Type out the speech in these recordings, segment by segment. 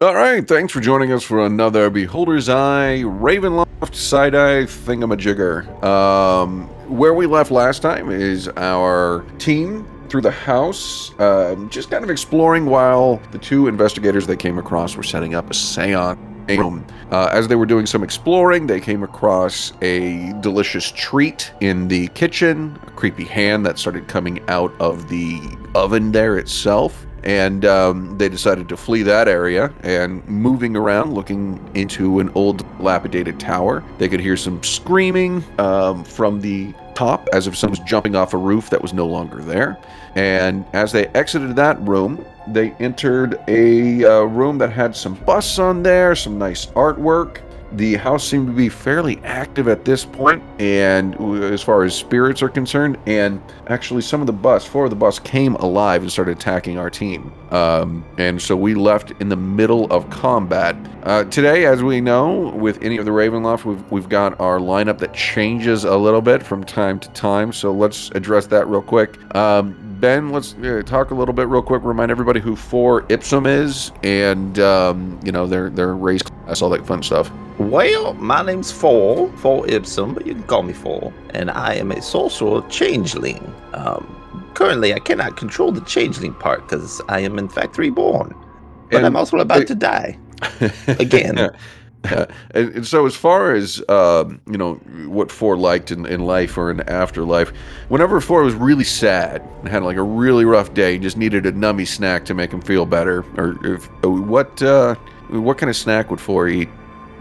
All right, thanks for joining us for another Beholder's Eye Ravenloft Side Eye Thingamajigger. Um, where we left last time is our team through the house, um, just kind of exploring while the two investigators they came across were setting up a seance room. Uh, as they were doing some exploring, they came across a delicious treat in the kitchen, a creepy hand that started coming out of the oven there itself. And um, they decided to flee that area and moving around, looking into an old, dilapidated tower. They could hear some screaming um, from the top as if someone was jumping off a roof that was no longer there. And as they exited that room, they entered a uh, room that had some busts on there, some nice artwork. The house seemed to be fairly active at this point, and as far as spirits are concerned, and actually some of the bus four of the bus came alive and started attacking our team. Um, and so we left in the middle of combat. Uh, today, as we know, with any of the Ravenloft, we've, we've got our lineup that changes a little bit from time to time. So let's address that real quick. Um, Ben, let's uh, talk a little bit real quick. Remind everybody who Four Ipsum is, and um, you know their their race class, all that fun stuff. Well, my name's Four, Four Ipsum, but you can call me Four, and I am a sorcerer changeling. Um, currently, I cannot control the changeling part because I am in fact reborn, but And I'm also about it- to die again. And, and so, as far as um, you know, what Four liked in, in life or in afterlife, whenever Four was really sad and had like a really rough day, and just needed a nummy snack to make him feel better, or if, uh, what uh, what kind of snack would Four eat?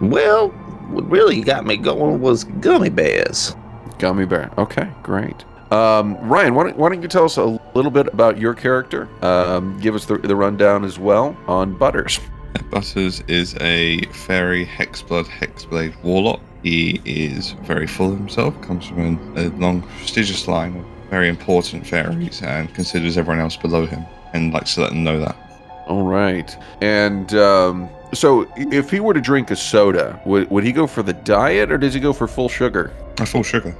Well, what really got me going was gummy bears. Gummy bear. Okay, great. Um, Ryan, why don't, why don't you tell us a little bit about your character? Um, give us the, the rundown as well on Butters. Butters is a fairy hexblood hexblade warlock. He is very full of himself, comes from a, a long, prestigious line of very important fairies, and considers everyone else below him, and likes to let them know that. All right. And um, so, if he were to drink a soda, would, would he go for the diet or does he go for full sugar? A full sugar.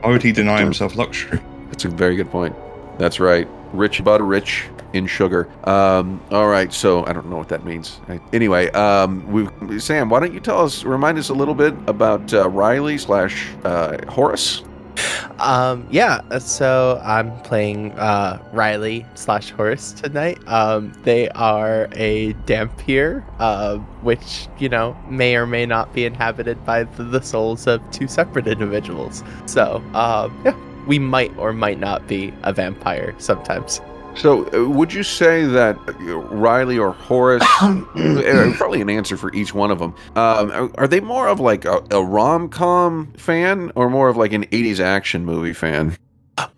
Why would he deny himself luxury? That's a very good point. That's right. Rich butter, rich in sugar. Um, all right. So I don't know what that means. I- Anyway, um, Sam, why don't you tell us, remind us a little bit about uh, Riley slash uh, Horace? Um, yeah, so I'm playing uh, Riley slash Horace tonight. Um, they are a Dhampir, uh, which, you know, may or may not be inhabited by the, the souls of two separate individuals. So, um, yeah, we might or might not be a vampire sometimes. So, uh, would you say that uh, Riley or Horace, uh, probably an answer for each one of them, um, are, are they more of like a, a rom com fan or more of like an 80s action movie fan?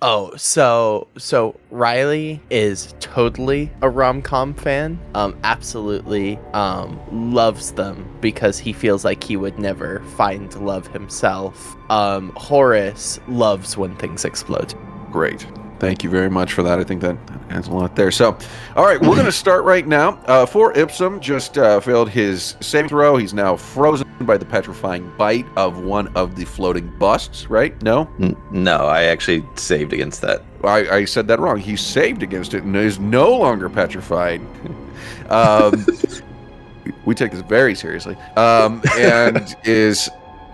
Oh, so so Riley is totally a rom-com fan. Um absolutely um loves them because he feels like he would never find love himself. Um Horace loves when things explode. Great. Thank you very much for that. I think that adds a lot there. So, all right, we're going to start right now. Uh, Four Ipsum, just uh, failed his saving throw. He's now frozen by the petrifying bite of one of the floating busts, right? No? No, I actually saved against that. I, I said that wrong. He saved against it and is no longer petrified. um, we take this very seriously. Um, and is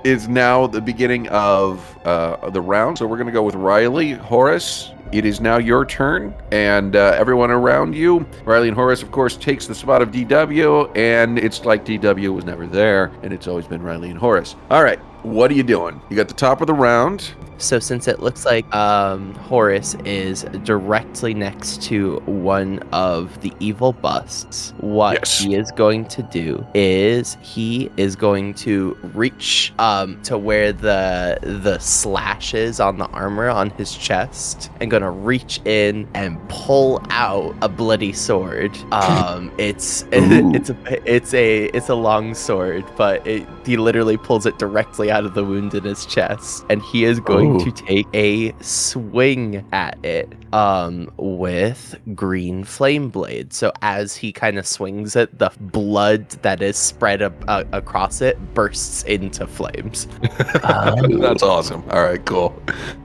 is now the beginning of uh, the round. So we're going to go with Riley, Horace. It is now your turn, and uh, everyone around you. Riley and Horace, of course, takes the spot of DW, and it's like DW was never there, and it's always been Riley and Horace. All right, what are you doing? You got the top of the round. So since it looks like um Horace is directly next to one of the evil busts, what Yes. he is going to do is he is going to reach um to where the the slashes on the armor on his chest and gonna reach in and pull out a bloody sword. Um it's Ooh. it's a it's a it's a long sword, but it he literally pulls it directly out of the wound in his chest, and he is going Oh. to take a swing at it um with green flame blade. So as he kind of swings it, the blood that is spread up, uh, across it bursts into flames. Um, That's awesome. All right, cool.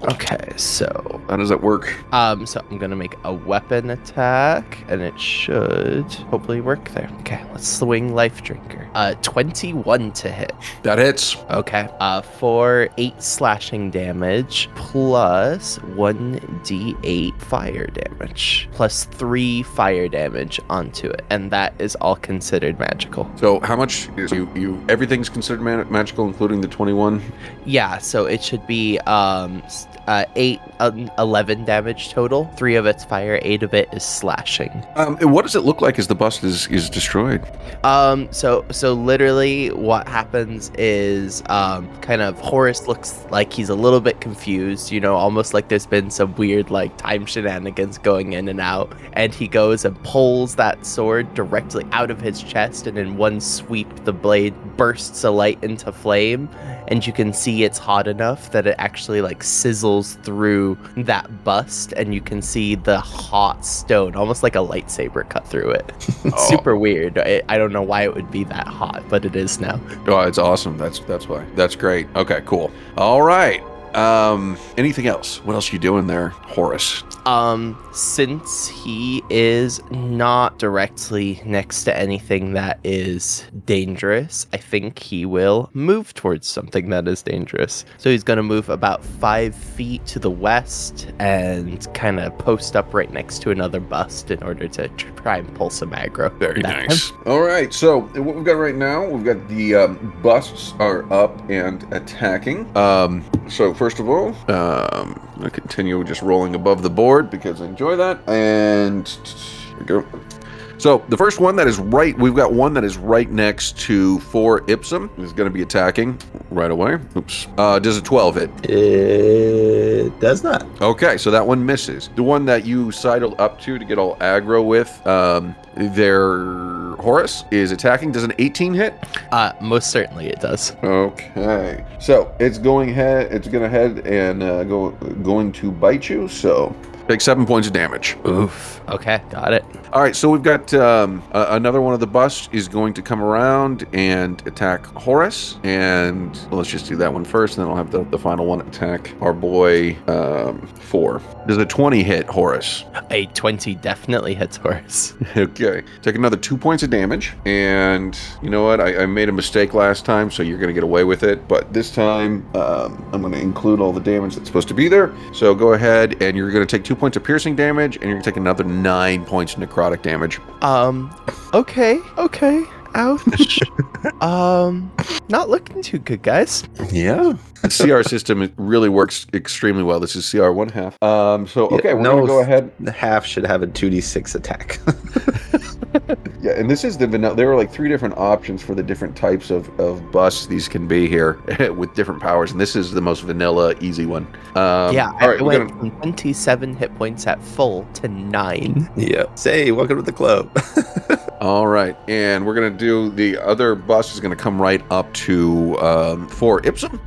okay, so How does that work? um, so I'm gonna make a weapon attack, and it should hopefully work there. Okay, let's swing life drinker. Uh, 21 to hit. That hits. Okay. Uh, for eight slashing damage plus one d8 fire damage plus three fire damage onto it, and that is all considered magical. So how much is you? You everything's considered ma- magical, including the twenty-one. Yeah, so it should be um uh, eight, um, 11 damage total. Three of it's fire, eight of it is slashing. Um, and what does it look like as the bust is is destroyed? Um, so so literally what happens is um kind of Horace looks like he's a little bit confused, you know, almost like there's been some weird like time shenanigans going in and out. And he goes and pulls that sword directly out of his chest and in one sweep the blade bursts a light into flame. And you can see it's hot enough that it actually like sizzles through that bust and you can see the hot stone almost like a lightsaber cut through it. It's super weird. I, I don't know why it would be that hot but it is now. Oh, it's awesome. That's that's why. That's great. Okay, cool. All right. Um, anything else? What else are you doing there, Horace? Um since he is not directly next to anything that is dangerous i think he will move towards something that is dangerous so he's going to move about five feet to the west and kind of post up right next to another bust in order to try and pull some aggro Very That- nice. All right. So what we've got right now, we've got the um, busts are up and attacking. Um, so first of all, um, I'm continue just rolling above the board because I enjoy that. And go. So the first one that is right, we've got one that is right next to four Ipsum is going to be attacking right away. Oops. Uh, does a 12 hit? It does not. Okay, so that one misses. The one that you sidled up to to get all aggro with, um, their Horace is attacking. Does an 18 hit? uh most certainly it does Okay, so it's going head. It's gonna head and uh, go going to bite you. So take seven points of damage. oof okay got it All right, so we've got um, another one of the busts is going to come around and attack Horace, and well, let's just do that one first, and then I'll have the, the final one attack our boy um, four. Does a 20 hit Horace? a 20 definitely hits Horace. Okay. Take another two points of damage. And you know what? I, I made a mistake last time, so you're going to get away with it. But this time, um, I'm going to include all the damage that's supposed to be there. So go ahead and you're going to take two points of piercing damage, and you're going to take another nine points of necrotic damage. Um, okay, okay. Ouch. um, not looking too good, guys. Yeah. The CR system really works extremely well. This is CR one half. Um, so, Yeah, okay, we're no, going to go ahead. The half should have a 2d6 attack. Yeah, and this is the vanilla. There are like three different options for the different types of, of busts these can be here with different powers, and this is the most vanilla, easy one. Um, yeah, all I right, went gonna, from 27 hit points at full to 9. yeah. Say, welcome to the club. all right, and we're gonna do the other bus is gonna come right up to um, four Ipsum,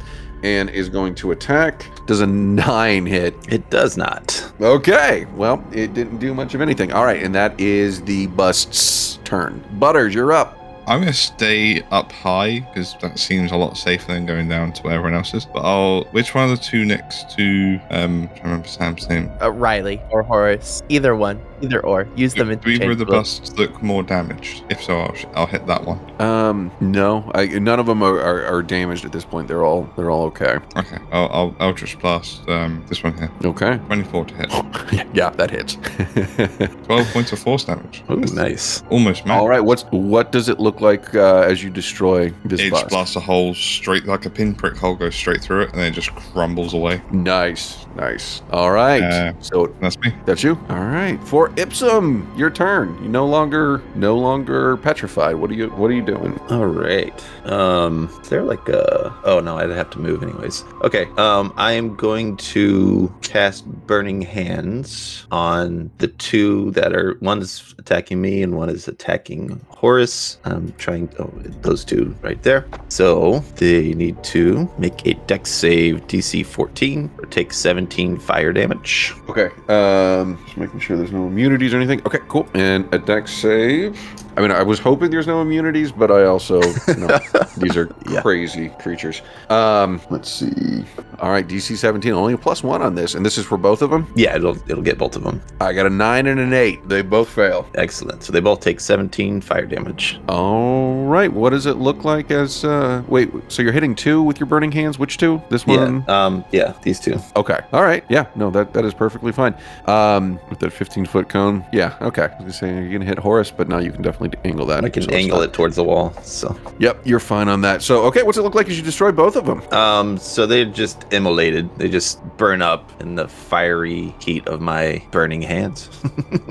and is going to attack. Does a nine hit? it does not. Okay, well, it didn't do much of anything. All right, and that is the bust's turn. Butters, you're up. I'm gonna stay up high because that seems a lot safer than going down to where everyone else is. But I'll. Which one of the two next to? Um, I remember Sam's name. Uh, Riley or Horace. Either one. Either or. Use them Do either of the interchangeably. busts look more damaged? If so, I'll, sh- I'll hit that one. Um, no, I, none of them are, are, are damaged at this point. They're all they're all okay. Okay, I'll, I'll Eldritch Blast um, this one here. Okay. 24 to hit. yeah, that hits. 12 points of force damage. Ooh, That's nice. Almost match. all right. What's what does it look like uh, as you destroy this It bust? just blasts a hole straight, like a pinprick hole goes straight through it, and then it just crumbles away. Nice, nice. All right. Uh, so That's me. that's you. All right. For Four Ipsum. Your turn. You no longer no longer petrified. What are you What are you doing? All right. Um, is there like a? Oh no, I'd have to move anyways. Okay. Um, I am going to cast Burning Hands on the two that are. One is attacking me, and one is attacking Horace. I'm trying. Oh, those two right there. So they need to make a Dex save, DC 14, or take 17 fire damage. Okay. Um, just making sure there's no immunities or anything. Okay, cool. And a dex save. I mean, I was hoping there's no immunities, but I also, you know, these are Yeah. crazy creatures. Um, let's see. All right, DC 17, only a plus one on this, and this is for both of them. Yeah, it'll it'll get both of them. I got a nine and an eight. They both fail. Excellent. So they both take 17 fire damage. All right. What does it look like as? uh Wait. So you're hitting two with your burning hands? Which two? This one. Yeah. Um. Yeah. These two. Okay. All right. Yeah. No, that that is perfectly fine. Um, with that 15 foot cone. Yeah. Okay. I was gonna say you're gonna hit Horace, but now you can definitely angle that. I can so angle it towards the wall. So. Yep. You're fine on that. So okay. What's it look like as you destroy both of them? Um, so they're just immolated. They just burn up in the fiery heat of my burning hands.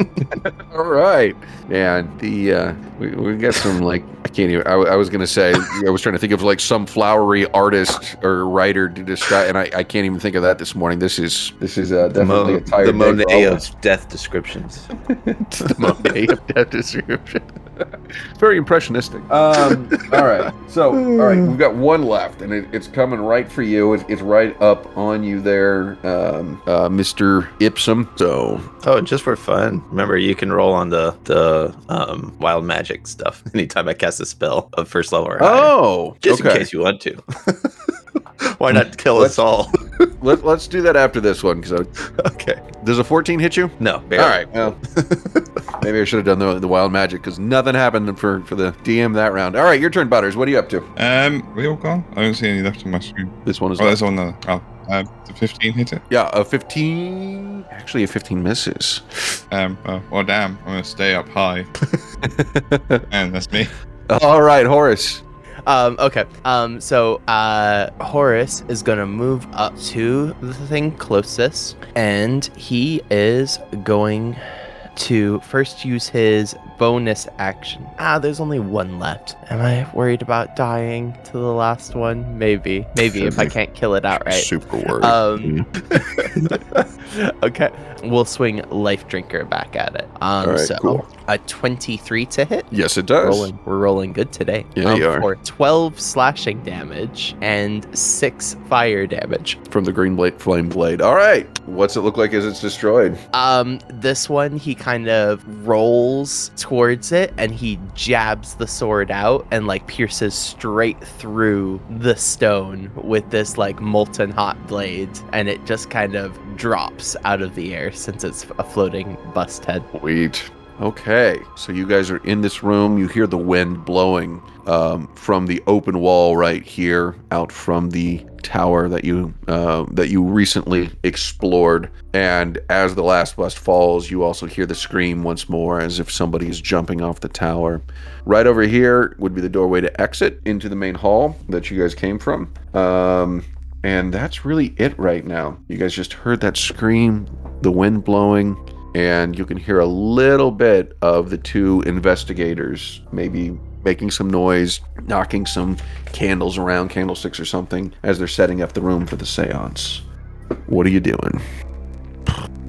All right. Yeah. The uh, we we got some like I can't even. I, I was gonna say I was trying to think of like some flowery artist or writer to describe, and I, I can't even think of that this morning. This is this is uh, definitely Mo- a tired the Monet of death descriptions. the Monet of death description. It's very impressionistic. Um, all right. So, all right, we've got one left, and it, it's coming right for you. It's, it's right up on you there, um, uh, Mr. Ipsum. So, Oh, just for fun. Remember, you can roll on the the um, wild magic stuff anytime I cast a spell of first level or higher. oh, just okay. in case you want to. Why not kill us all? Let, let's do that after this one. Because okay. does a 14 hit you? No. Barely. All right. Well, maybe I should have done the, the wild magic because nothing happened for for the DM that round. All right, your turn, Butters. What are you up to? Um, we all gone? I don't see any left on my screen. This one is Oh, there's one other. Oh, um, the 15 hit it. yeah, a 15. Actually, a 15 misses. Um, oh, well, damn. I'm gonna stay up high, and that's me. All right, Horace. Um, okay. Um, so uh, Horace is gonna move up to the thing closest, and he is going to first use his bonus action. Ah, there's only one left. Am I worried about dying to the last one? Maybe. Maybe if I can't kill it outright. Super worried. Um, okay, we'll swing Life Drinker back at it. Um, All right, so cool. a 23 to hit. yes, it does. Rolling, we're rolling good today. Yeah, um, you are. For 12 slashing damage and 6 fire damage. From the green blade, flame blade. All right. What's it look like as it's destroyed? Um, this one, he kind of rolls towards it and he jabs the sword out and like pierces straight through the stone with this like molten hot blade. And it just kind of drops out of the air since it's a floating bust head. Sweet. Okay, so you guys are in this room. You hear the wind blowing um, from the open wall right here, out from the tower that you uh, that you recently explored. And as the last bust falls, you also hear the scream once more, as if somebody is jumping off the tower. Right over here would be the doorway to exit into the main hall that you guys came from. Um, and that's really it right now. You guys just heard that scream, the wind blowing, and you can hear a little bit of the two investigators maybe making some noise, knocking some candles around, candlesticks or something, as they're setting up the room for the seance. What are you doing?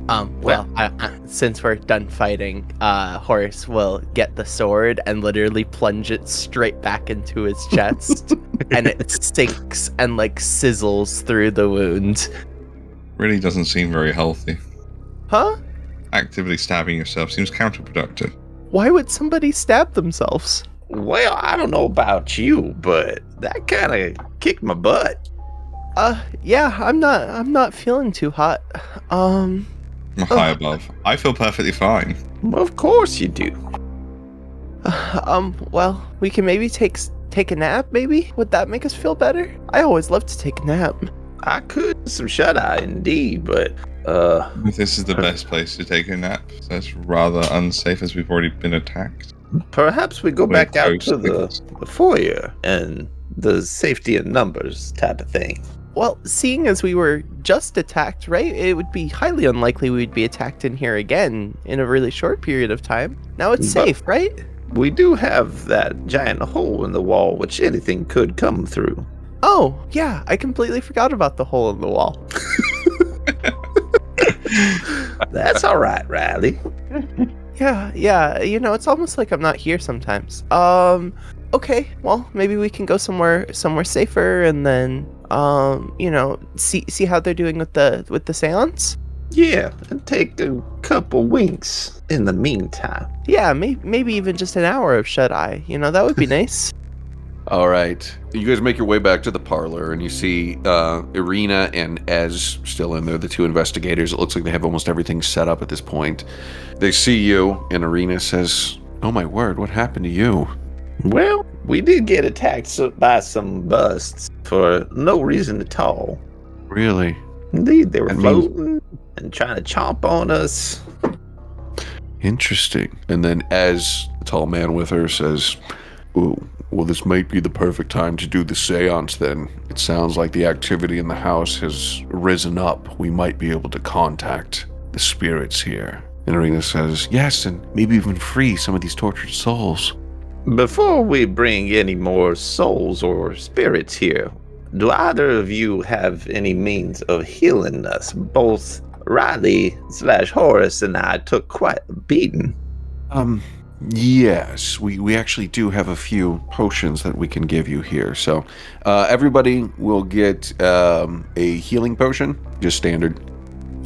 Um, well, I, I, since we're done fighting, uh, Horace will get the sword and literally plunge it straight back into his chest, and it sinks and like sizzles through the wound. Really doesn't seem very healthy. Huh? Actively stabbing yourself seems counterproductive. Why would somebody stab themselves? Well, I don't know about you, but that kind of kicked my butt. Uh, yeah, I'm not. I'm not feeling too hot. Um, I'm high above. I feel perfectly fine. Of course you do. um. Well, we can maybe take take a nap. Maybe would that make us feel better? I always love to take a nap. I could some shut eye indeed, but uh, This is the best place to take a nap. So it's rather unsafe as we've already been attacked. perhaps we go We're back out close to the, the foyer and the safety in numbers type of thing. well, seeing as we were just attacked, right? It would be highly unlikely we'd be attacked in here again in a really short period of time. Now it's But- safe, right? We do have that giant hole in the wall, which anything could come through. Oh, yeah, I completely forgot about the hole in the wall. That's all right, Riley. Yeah, yeah, you know, it's almost like I'm not here sometimes. Um, okay, well, maybe we can go somewhere somewhere safer and then um, you know, see see how they're doing with the with the séance. Yeah, and take a couple winks in the meantime. Yeah, maybe maybe even just an hour of shut eye. You know, that would be nice. All right. You guys make your way back to the parlor, and you see uh, Irina and Ez still in there, the two investigators. It looks like they have almost everything set up at this point. They see you, and Irina says, Oh my word, what happened to you? Well, we did get attacked by some busts for no reason at all. Really? Indeed, they were That means- floating and trying to chomp on us. Interesting. And then as the tall man with her, says, Ooh, well, this might be the perfect time to do the seance then. It sounds like the activity in the house has risen up. We might be able to contact the spirits here. And Irina says, Yes, and maybe even free some of these tortured souls. Before we bring any more souls or spirits here, do either of you have any means of healing us? Both Riley slash Horace and I took quite a beating. Um, yes, we, we actually do have a few potions that we can give you here. So, uh, everybody will get um, a healing potion, just standard.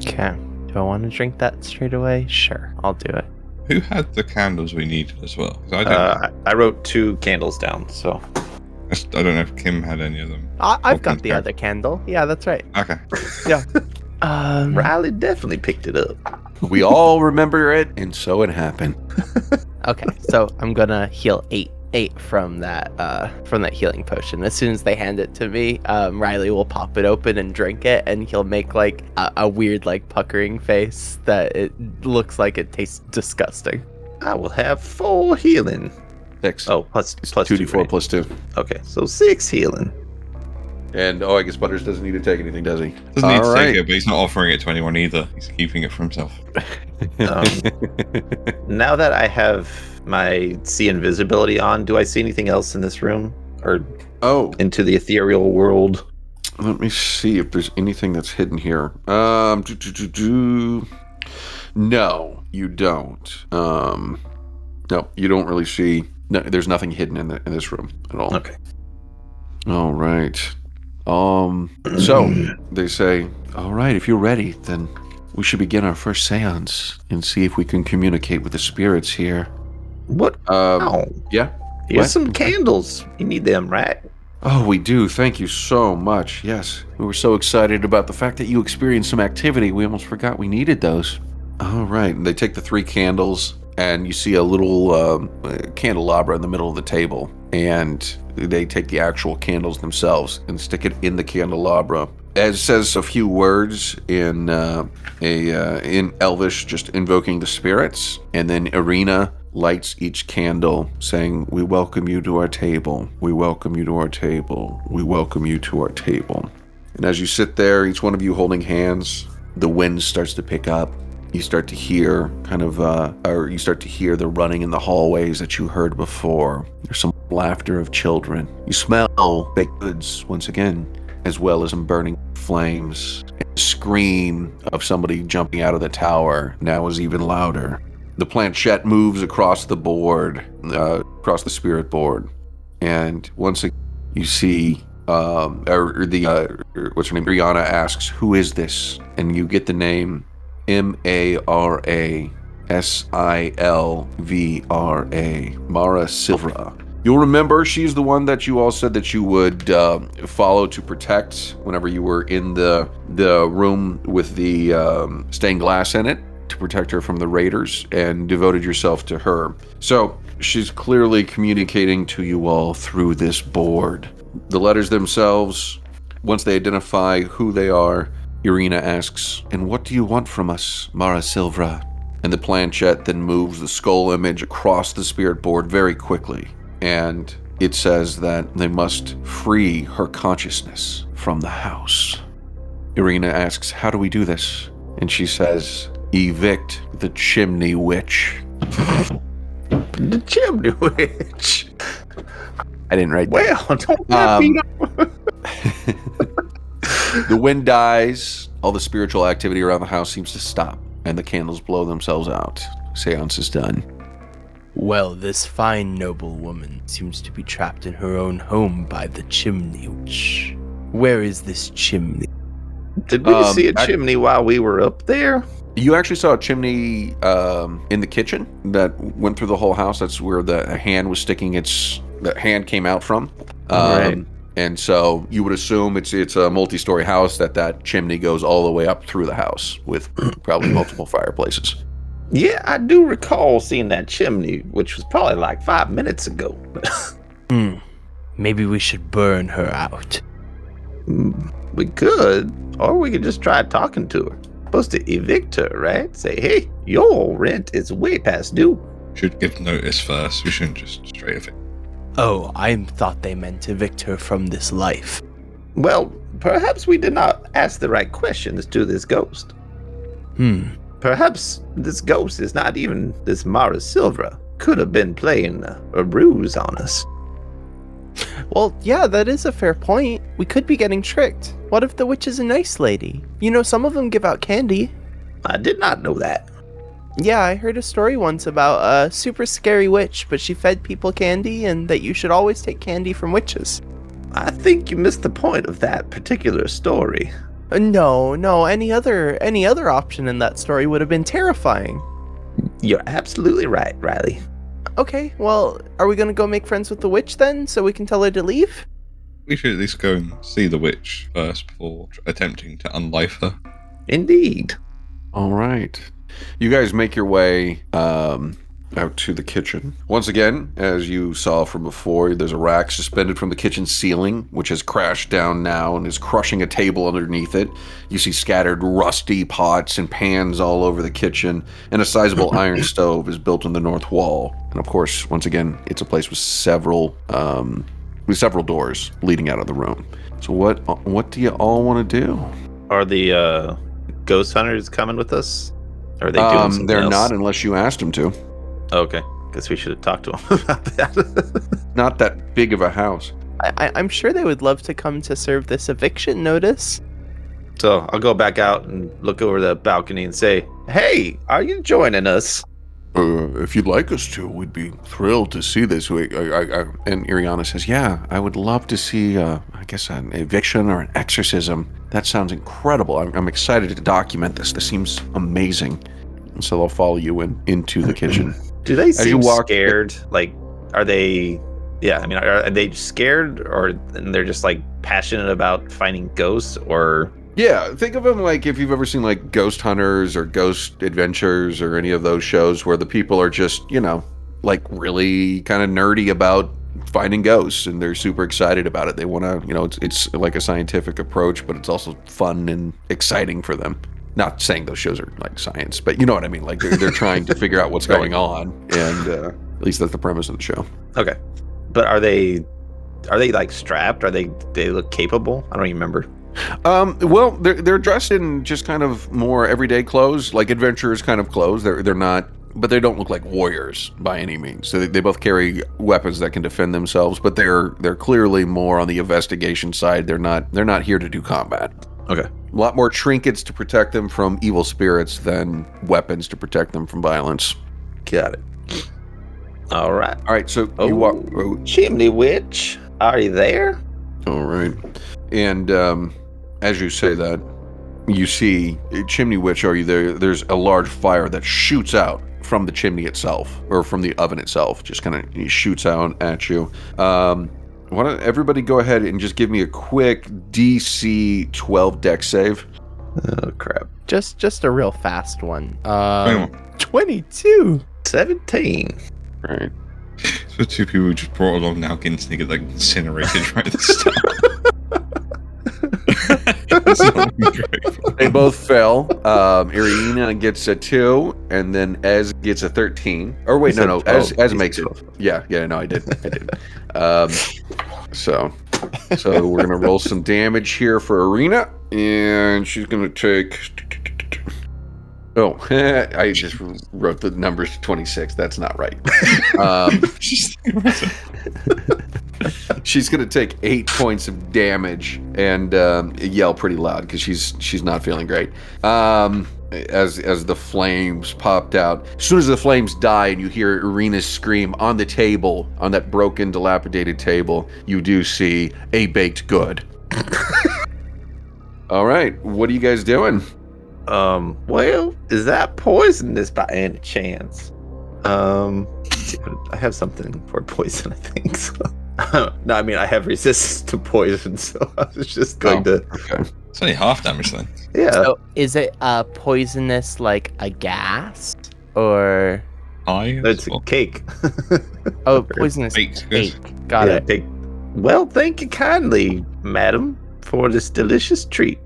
Okay. Do I want to drink that straight away? Sure, I'll do it. Who had the candles we needed as well? 'Cause I don't. Uh, I I wrote two candles down, so I s- I don't know if Kim had any of them. I- I've got the Okay. other candle. Yeah, that's right. Okay. Yeah. Um, Riley definitely picked it up. We all remember it, and so it happened. Okay, so I'm gonna heal eight eight from that uh from that healing potion. As soon as they hand it to me, um, Riley will pop it open and drink it, and he'll make like a, a weird like puckering face that it looks like it tastes disgusting. I will have full healing. Six. Oh, plus 2d4 right? plus 2. Okay, so six healing. And, oh, I guess Butters doesn't need to take anything, does he? Doesn't need to All take it, but he's not offering it to anyone either. He's keeping it for himself. Um, now that I have my see invisibility on, do I see anything else in this room or oh, into the ethereal world? let me see if there's anything that's hidden here. Um, do, do, do, do. No, you don't. Um, no, you don't really see. No, there's nothing hidden in, the, in this room at all. Okay. All right. Um, so they say, all right, if you're ready, then we should begin our first seance and see if we can communicate with the spirits here. What? Um, Oh, yeah. here's What? some candles. You need them, right? Oh, we do. Thank you so much. Yes. We were so excited about the fact that you experienced some activity, we almost forgot we needed those. All right. And they take the three candles, and you see a little um, candelabra in the middle of the table. And they take the actual candles themselves and stick it in the candelabra. Ez says a few words in uh, a uh, in Elvish, just invoking the spirits, and then Irina lights each candle, saying, "We welcome you to our table. We welcome you to our table. We welcome you to our table." And as you sit there, each one of you holding hands, the wind starts to pick up. You start to hear kind of, uh, or you start to hear the running in the hallways that you heard before. There's some laughter of children. You smell baked goods once again, as well as some burning flames. And the scream of somebody jumping out of the tower now is even louder. The planchette moves across the board, uh, across the spirit board, and once again you see um, or, the uh, what's her name? Brianna asks, "Who is this?" And you get the name M A R A S I L V R A Mara Silva. You'll remember she's the one that you all said that you would uh, follow to protect whenever you were in the the room with the um, stained glass in it to protect her from the raiders and devoted yourself to her. So she's clearly communicating to you all through this board. The letters themselves, once they identify who they are, Irina asks, And what do you want from us, Mara Silva? And the planchette then moves the skull image across the spirit board very quickly. And it says that they must free her consciousness from the house. Irina asks, How do we do this? And she says, Evict the chimney witch. The chimney witch. I didn't write that. Well, don't Um, beat. The wind dies, all the spiritual activity around the house seems to stop, and the candles blow themselves out. Seance is done. Well, this fine noble woman seems to be trapped in her own home by the chimney witch. Where is this chimney? Did we um, see a I- chimney while we were up there? You actually saw a chimney um, in the kitchen that went through the whole house. That's where the hand was sticking its the hand came out from. Um, Right. And so you would assume it's it's a multi-story house that that chimney goes all the way up through the house with probably multiple fireplaces. Yeah, I do recall seeing that chimney, which was probably like five minutes ago. Hmm. Maybe we should burn her out. Mm, we could, or we could just try talking to her. Supposed to evict her, right? Say, hey, your rent is way past due. Should give notice first. We shouldn't just straight evict. Oh, I thought they meant evict her from this life. Well, perhaps we did not ask the right questions to this ghost. Hmm. Perhaps this ghost is not even this Mara Silva. Could have been playing a, ruse on us. Well, yeah, that is a fair point. We could be getting tricked. What if the witch is a nice lady? You know, some of them give out candy. I did not know that. Yeah, I heard a story once about a super scary witch, but she fed people candy and that you should always take candy from witches. I think you missed the point of that particular story. Uh, No, no, any other any other option in that story would have been terrifying. You're absolutely right, Riley. Okay, well, are we gonna go make friends with the witch then, so we can tell her to leave? We should at least go and see the witch first before tr- attempting to unlife her. Indeed. All right. You guys make your way um, out to the kitchen. Once again, as you saw from before, there's a rack suspended from the kitchen ceiling, which has crashed down now and is crushing a table underneath it. You see scattered rusty pots and pans all over the kitchen, and a sizable iron stove is built in the north wall. And of course, once again, it's a place with several um, with several doors leading out of the room. So what what do you all want to do? Are the uh, ghost hunters coming with us? Or are they doing Um, they're else? not unless you asked them to. Okay. Guess we should have talked to them about that. Not that big of a house. I, I, I'm sure they would love to come to serve this eviction notice. so I'll go back out and look over the balcony and say, "Hey, are you joining us?" Uh, if you'd like us to, we'd be thrilled to see this. We, I, I, I, and Irina says, "Yeah, I would love to see. Uh, I guess an eviction or an exorcism. That sounds incredible. I'm, I'm excited to document this. This seems amazing." And so they'll follow you in into the kitchen. Do they you seem walk- scared? Like, are they? Yeah, I mean, are, are they scared, or and they're just like passionate about finding ghosts, or Yeah, think of them like if you've ever seen like Ghost Hunters or Ghost Adventures or any of those shows where the people are just, you know, like really kind of nerdy about finding ghosts and they're super excited about it. They want to, you know, it's, it's like a scientific approach, but it's also fun and exciting for them. Not saying those shows are like science, but you know what I mean. Like they're, they're trying to figure out what's Right. going on, and uh, at least that's the premise of the show. okay? But are they? Are they like strapped? Are they? They look capable? I don't even remember. Um, well, they're they're dressed in just kind of more everyday clothes, like adventurers kind of clothes. They're they're not, but they don't look like warriors by any means. So they, they both carry weapons that can defend themselves, but they're they're clearly more on the investigation side. They're not they're not here to do combat. Okay. A lot more trinkets to protect them from evil spirits than weapons to protect them from violence. Got it. All right. All right, so Oh, you walk. oh, chimney witch, are you there? All right. And um, as you say that, you see chimney witch. Are you there? There's a large fire that shoots out from the chimney itself, or from the oven itself. Just kind of shoots out at you. Um, why don't everybody go ahead and just give me a quick DC 12 Dex save? Oh crap. Just just a real fast one. Um, 22. Seventeen. Right. So two people who just brought along now getting to get like incinerated right at the They both fell. Um, Irina gets a two, and then Ez gets a thirteen. Or wait, no, no, Ez, Ez makes it. Yeah, yeah, no, I did, I did. Um, so, so we're gonna roll some damage here for Irina, and she's gonna take. Oh, I just wrote the numbers twenty six. That's not right. Um, Just think about it. she's gonna take eight points of damage and um, yell pretty loud because she's she's not feeling great. Um, as as the flames popped out, as soon as the flames die and you hear Irina's scream on the table, on that broken, dilapidated table, you do see a baked good. All right, what are you guys doing? Um, well, is that poisonous by any chance? Um, I have something for poison, I think. So. no, I mean I have resistance to poison, so I was just going Oh. to. Okay. It's only half damage then. Yeah. So is it uh poisonous like a gas or High. It's a or cake. oh poisonous baked cake? goods. Got Yeah, it. take- Well, thank you kindly, madam, for this delicious treat.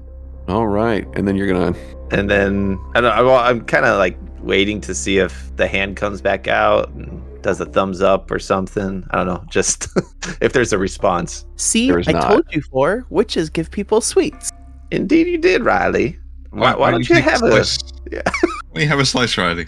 All right, and then you're gonna. And then I don't. know, I- I'm kind of like waiting to see if the hand comes back out and does a thumbs up or something. I don't know. Just if there's a response. See, I not. told you for witches give people sweets. Indeed, you did, Riley. Why, why don't you take have a? slice? Yeah. Why have a slice, Riley?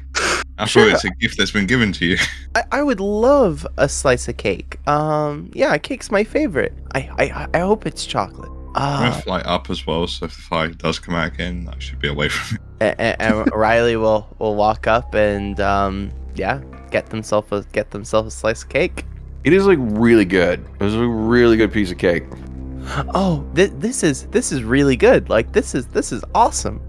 After all, Sure. it's a gift that's been given to you. I, I would love a slice of cake. Um, yeah, cake's my favorite. I I, I hope it's chocolate. I'm gonna Ah, fly up as well, so if the fire does come out again, I should be away from it. and, and Riley will will walk up and um, yeah, get themselves a get themselves a slice of cake. It is like really good. It was a really good piece of cake. Oh, th- this is this is really good. Like this is this is awesome.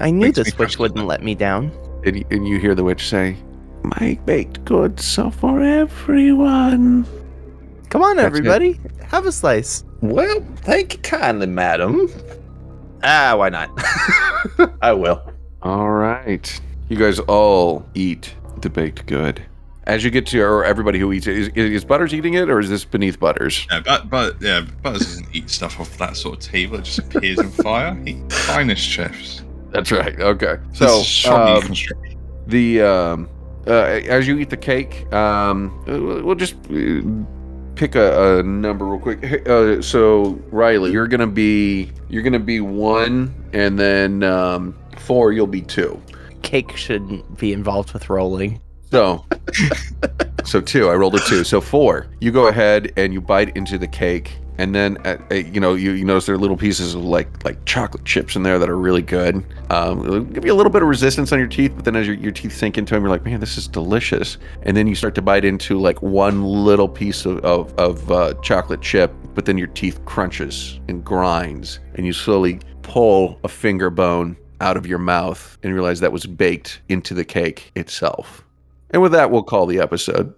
I knew Makes this witch wouldn't let me down. And, y- and you hear the witch say, "My baked goods are for everyone." Come on, That's it. everybody, have a slice. Well, thank you kindly, madam. Ah, why not? I will. All right. You guys all eat the baked good. As you get to, or everybody who eats it, is, is Butters eating it, or is this beneath Butters? Yeah, but but yeah, Butters doesn't eat stuff off that sort of table. It just appears in fire. He finest chefs. That's right. Okay. So um, the um, uh, as you eat the cake, um, uh, we'll we'll just uh, pick a, a number real quick. Hey, Uh, so Riley, you're gonna be you're gonna be one, and then um, four, you'll be two. Cake shouldn't be involved with rolling. So, so two. I rolled a two. So four. You go ahead and you bite into the cake, and then uh, uh, you know you, you notice there are little pieces of like like chocolate chips in there that are really good. Um, it'll give you a little bit of resistance on your teeth, but then as your, your teeth sink into them, you're like, man, this is delicious. And then you start to bite into like one little piece of of, of uh, chocolate chip, but then your teeth crunches and grinds, and you slowly pull a finger bone out of your mouth and realize that was baked into the cake itself. And with that, we'll call the episode.